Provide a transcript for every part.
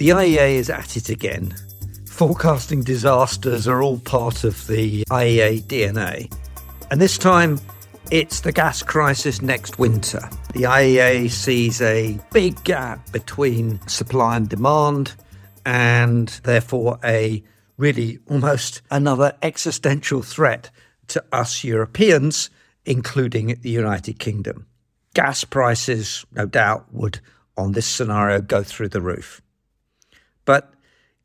The IEA is at it again. Forecasting disasters are all part of the IEA DNA. And this time, it's the gas crisis next winter. The IEA sees a big gap between supply and demand, and therefore a really almost another existential threat to us Europeans, including the United Kingdom. Gas prices, no doubt, would on this scenario go through the roof. But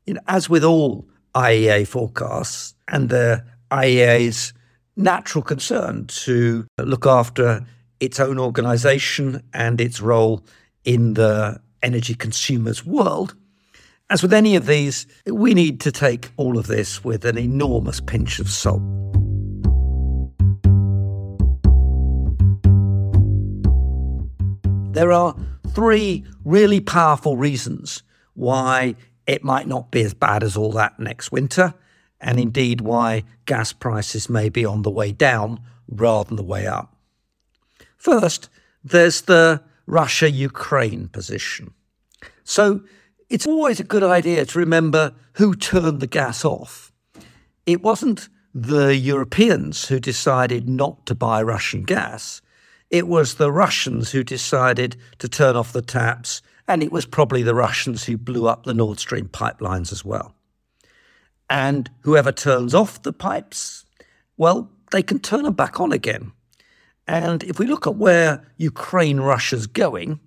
you know, as with all IEA forecasts and the IEA's natural concern to look after its own organization and its role in the energy consumers world, as with any of these, we need to take all of this with an enormous pinch of salt. There are three really powerful reasons why it might not be as bad as all that next winter, and indeed why gas prices may be on the way down rather than the way up. First, there's the Russia Ukraine position. So it's always a good idea to remember who turned the gas off. It wasn't the Europeans who decided not to buy Russian gas. It was the Russians who decided to turn off the taps, and it was probably the Russians who blew up the Nord Stream pipelines as well. And whoever turns off the pipes, well, they can turn them back on again. And if we look at where Ukraine Russia's going,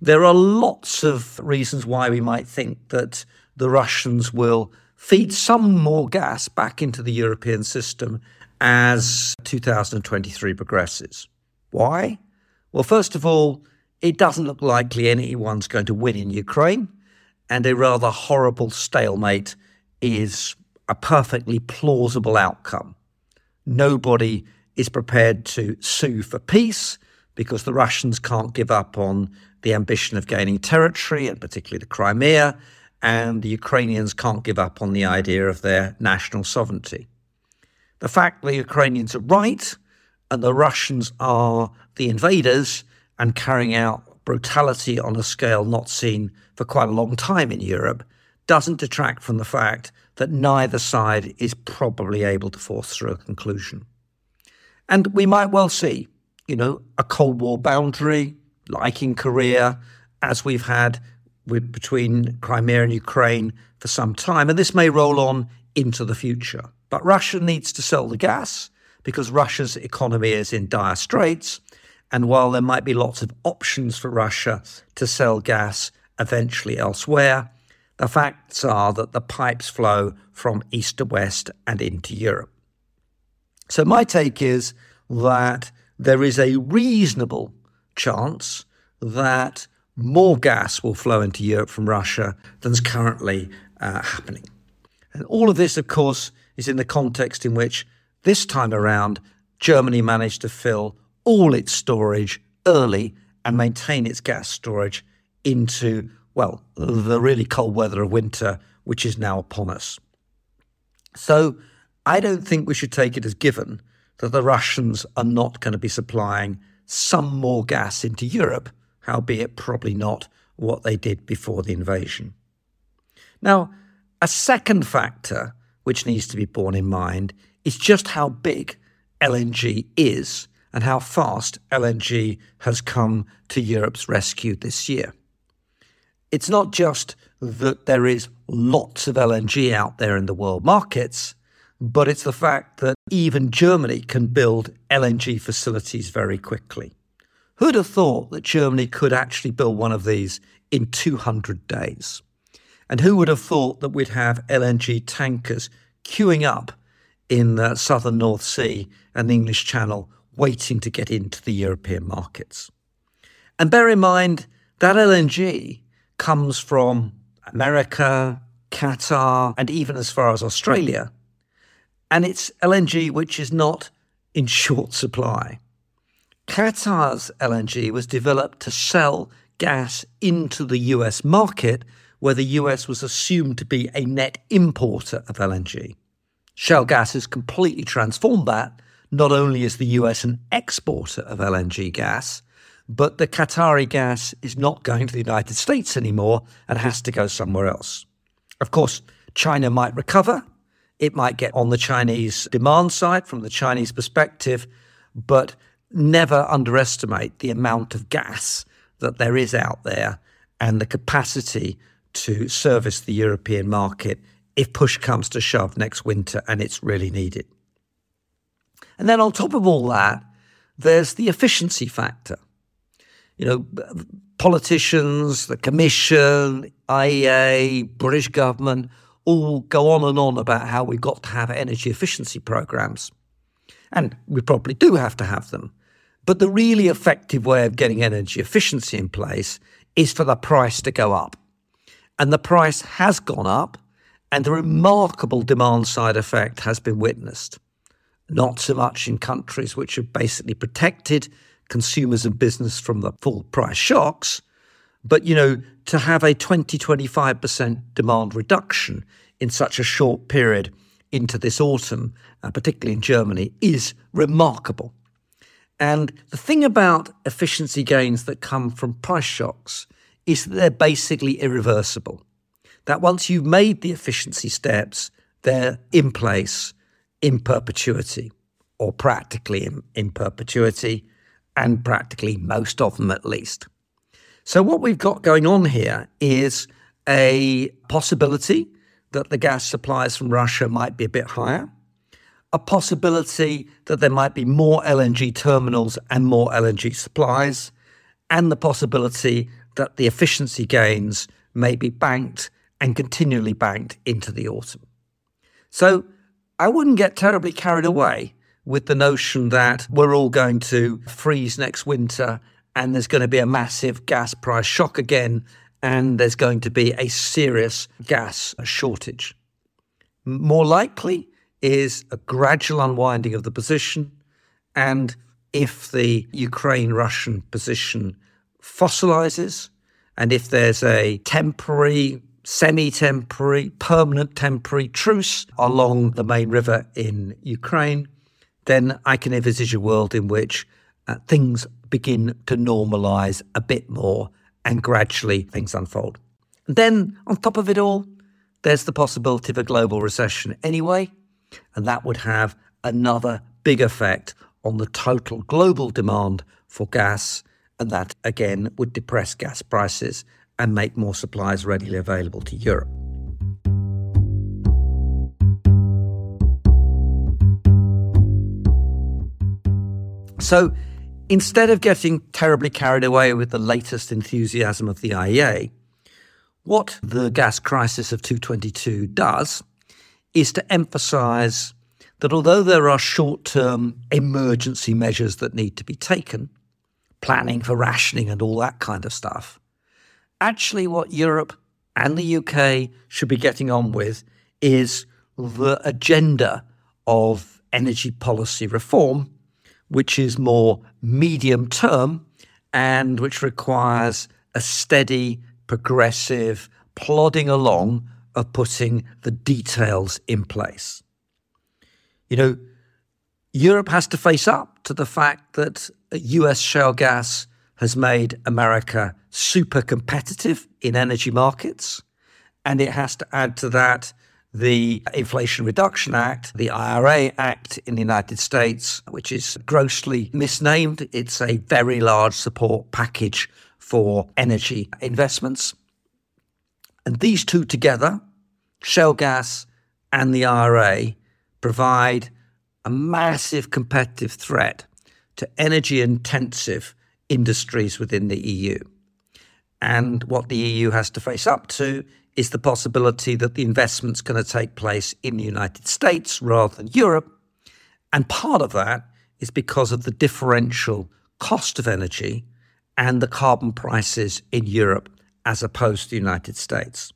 there are lots of reasons why we might think that the Russians will feed some more gas back into the European system as 2023 progresses. Why? Well, first of all, it doesn't look likely anyone's going to win in Ukraine, and a rather horrible stalemate is a perfectly plausible outcome. Nobody is prepared to sue for peace because the Russians can't give up on the ambition of gaining territory, and particularly the Crimea, and the Ukrainians can't give up on the idea of their national sovereignty. The fact the Ukrainians are right and the Russians are the invaders and carrying out brutality on a scale not seen for quite a long time in Europe doesn't detract from the fact that neither side is probably able to force through a conclusion. And we might well see, you know, a Cold War boundary, like in Korea, as we've had with, between Crimea and Ukraine for some time. And this may roll on into the future. But Russia needs to sell the gas because Russia's economy is in dire straits. And while there might be lots of options for Russia to sell gas eventually elsewhere, the facts are that the pipes flow from east to west and into Europe. So, my take is that there is a reasonable chance that more gas will flow into Europe from Russia than is currently uh, happening. And all of this, of course, is in the context in which this time around Germany managed to fill all its storage early and maintain its gas storage into, well, the really cold weather of winter, which is now upon us. So I don't think we should take it as given that the Russians are not going to be supplying some more gas into Europe, howbeit probably not what they did before the invasion. Now, a second factor which needs to be borne in mind is just how big LNG is and how fast LNG has come to Europe's rescue this year. It's not just that there is lots of LNG out there in the world markets, but it's the fact that even Germany can build LNG facilities very quickly. Who'd have thought that Germany could actually build one of these in 200 days? And who would have thought that we'd have LNG tankers queuing up in the southern North Sea and the English Channel waiting to get into the European markets. And bear in mind that LNG comes from America, Qatar, and even as far as Australia. And it's LNG which is not in short supply. Qatar's LNG was developed to sell gas into the US market, where the US was assumed to be a net importer of LNG. Shale gas has completely transformed that not only is the US an exporter of LNG gas, but the Qatari gas is not going to the United States anymore and has to go somewhere else. Of course, China might recover. It might get on the Chinese demand side from the Chinese perspective, but never underestimate the amount of gas that there is out there and the capacity to service the European market if push comes to shove next winter and it's really needed. And then on top of all that, there's the efficiency factor. You know, politicians, the Commission, IEA, British government all go on and on about how we've got to have energy efficiency programs. And we probably do have to have them. But the really effective way of getting energy efficiency in place is for the price to go up. And the price has gone up, and the remarkable demand side effect has been witnessed. Not so much in countries which have basically protected consumers and business from the full price shocks, but you know, to have a 20 25% demand reduction in such a short period into this autumn, uh, particularly in Germany, is remarkable. And the thing about efficiency gains that come from price shocks is that they're basically irreversible. That once you've made the efficiency steps, they're in place in perpetuity, or practically in, in perpetuity, and practically most of them at least. So, what we've got going on here is a possibility that the gas supplies from Russia might be a bit higher a possibility that there might be more LNG terminals and more LNG supplies, and the possibility that the efficiency gains may be banked and continually banked into the autumn. So I wouldn't get terribly carried away with the notion that we're all going to freeze next winter and there's going to be a massive gas price shock again and there's going to be a serious gas shortage. More likely, is a gradual unwinding of the position. And if the Ukraine Russian position fossilizes, and if there's a temporary, semi temporary, permanent temporary truce along the main river in Ukraine, then I can envisage a world in which uh, things begin to normalize a bit more and gradually things unfold. And then on top of it all, there's the possibility of a global recession anyway. And that would have another big effect on the total global demand for gas. And that again would depress gas prices and make more supplies readily available to Europe. So instead of getting terribly carried away with the latest enthusiasm of the IEA, what the gas crisis of 222 does is to emphasize that although there are short term emergency measures that need to be taken, planning for rationing and all that kind of stuff, actually, what Europe and the UK should be getting on with is the agenda of energy policy reform, which is more medium term and which requires a steady, progressive, plodding along of putting the details in place. You know, Europe has to face up to the fact that US shale gas has made America super competitive in energy markets. And it has to add to that the Inflation Reduction Act, the IRA Act in the United States, which is grossly misnamed. It's a very large support package for energy investments. And these two together, shale gas and the IRA, provide a massive competitive threat to energy intensive industries within the EU. And what the EU has to face up to is the possibility that the investment's going to take place in the United States rather than Europe. And part of that is because of the differential cost of energy and the carbon prices in Europe as opposed to the United States.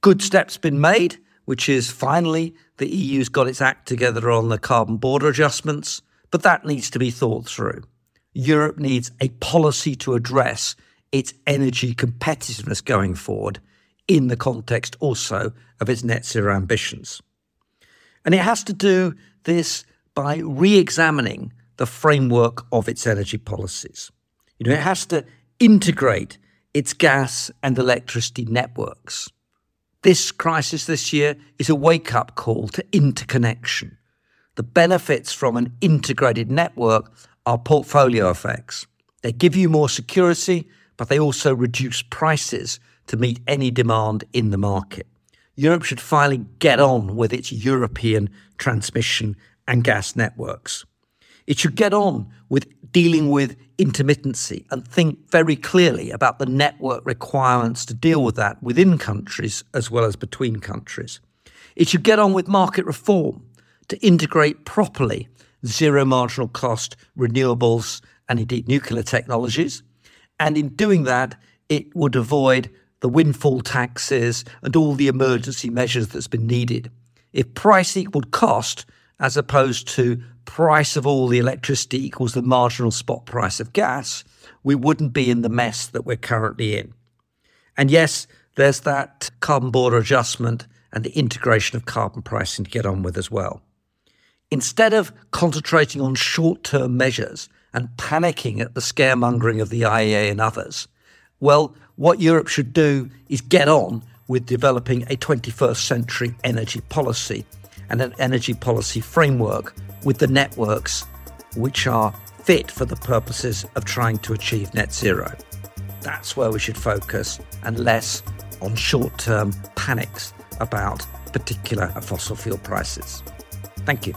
Good steps been made, which is finally the EU's got its act together on the carbon border adjustments, but that needs to be thought through. Europe needs a policy to address its energy competitiveness going forward in the context also of its net zero ambitions. And it has to do this by re examining the framework of its energy policies. You know, it has to integrate its gas and electricity networks. This crisis this year is a wake up call to interconnection. The benefits from an integrated network are portfolio effects. They give you more security, but they also reduce prices to meet any demand in the market. Europe should finally get on with its European transmission and gas networks. It should get on with dealing with intermittency and think very clearly about the network requirements to deal with that within countries as well as between countries. It should get on with market reform to integrate properly zero marginal cost renewables and indeed nuclear technologies. And in doing that, it would avoid the windfall taxes and all the emergency measures that's been needed. If price equaled cost, as opposed to price of all the electricity equals the marginal spot price of gas, we wouldn't be in the mess that we're currently in. And yes, there's that carbon border adjustment and the integration of carbon pricing to get on with as well. Instead of concentrating on short term measures and panicking at the scaremongering of the IEA and others, well, what Europe should do is get on with developing a 21st century energy policy and an energy policy framework with the networks which are fit for the purposes of trying to achieve net zero. That's where we should focus and less on short term panics about particular fossil fuel prices. Thank you.